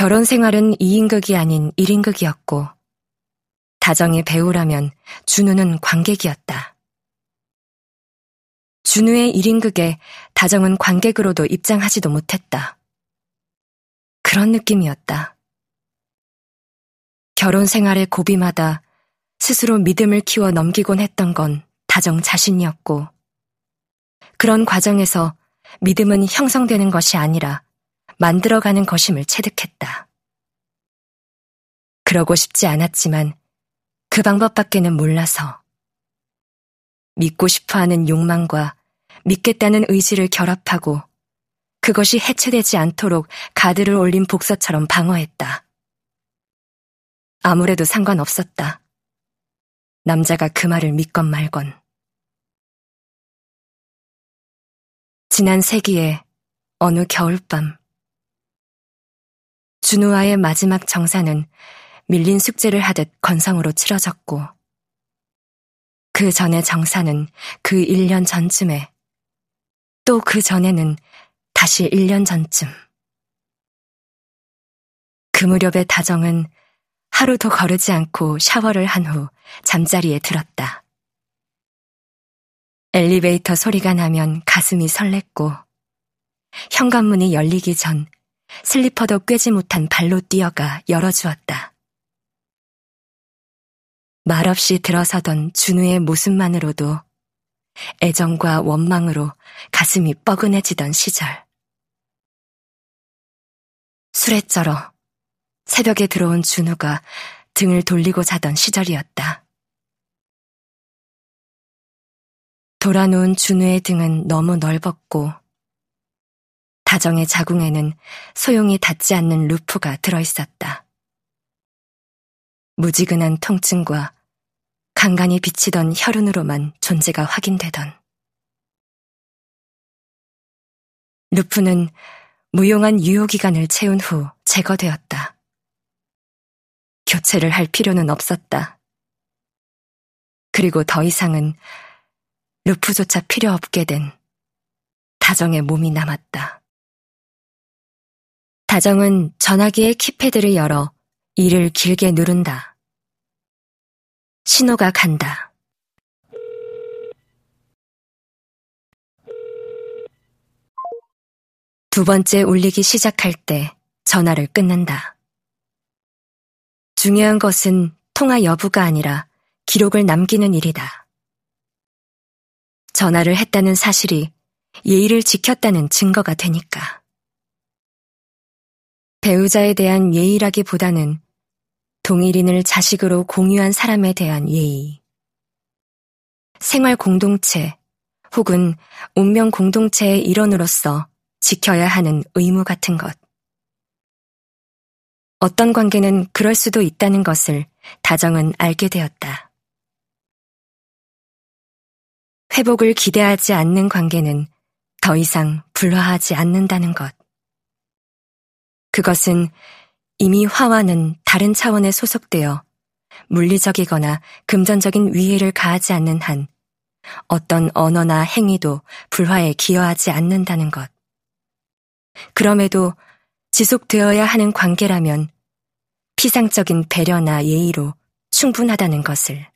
결혼 생활은 2인극이 아닌 1인극이었고, 다정의 배우라면 준우는 관객이었다. 준우의 1인극에 다정은 관객으로도 입장하지도 못했다. 그런 느낌이었다. 결혼 생활의 고비마다 스스로 믿음을 키워 넘기곤 했던 건 다정 자신이었고, 그런 과정에서 믿음은 형성되는 것이 아니라 만들어가는 것임을 체득했다. 그러고 싶지 않았지만 그 방법밖에는 몰라서 믿고 싶어 하는 욕망과 믿겠다는 의지를 결합하고 그것이 해체되지 않도록 가드를 올린 복서처럼 방어했다. 아무래도 상관없었다. 남자가 그 말을 믿건 말건. 지난 세기의 어느 겨울밤. 준우와의 마지막 정사는 밀린 숙제를 하듯 건성으로 치러졌고, 그 전의 정사는 그 1년 전쯤에, 또 그 전에는 다시 1년 전쯤. 그 무렵의 다정은 하루도 거르지 않고 샤워를 한 후 잠자리에 들었다. 엘리베이터 소리가 나면 가슴이 설렜고, 현관문이 열리기 전 슬리퍼도 꿰지 못한 발로 뛰어가 열어주었다. 말없이 들어서던 준우의 모습만으로도 애정과 원망으로 가슴이 뻐근해지던 시절. 술에 쩔어 새벽에 들어온 준우가 등을 돌리고 자던 시절이었다. 돌아놓은 준우의 등은 너무 넓었고 다정의 자궁에는 소용이 닿지 않는 루프가 들어있었다. 무지근한 통증과 간간히 비치던 혈흔으로만 존재가 확인되던. 루프는 무용한 유효기간을 채운 후 제거되었다. 교체를 할 필요는 없었다. 그리고 더 이상은 루프조차 필요 없게 된 다정의 몸이 남았다. 다정은 전화기의 키패드를 열어 이를 길게 누른다. 신호가 간다. 두 번째 울리기 시작할 때 전화를 끊는다. 중요한 것은 통화 여부가 아니라 기록을 남기는 일이다. 전화를 했다는 사실이 예의를 지켰다는 증거가 되니까. 배우자에 대한 예의라기보다는 동일인을 자식으로 공유한 사람에 대한 예의. 생활 공동체 혹은 운명 공동체의 일원으로서 지켜야 하는 의무 같은 것. 어떤 관계는 그럴 수도 있다는 것을 다정은 알게 되었다. 회복을 기대하지 않는 관계는 더 이상 불화하지 않는다는 것. 그것은 이미 화와는 다른 차원에 소속되어 물리적이거나 금전적인 위해를 가하지 않는 한 어떤 언어나 행위도 불화에 기여하지 않는다는 것. 그럼에도 지속되어야 하는 관계라면 피상적인 배려나 예의로 충분하다는 것을.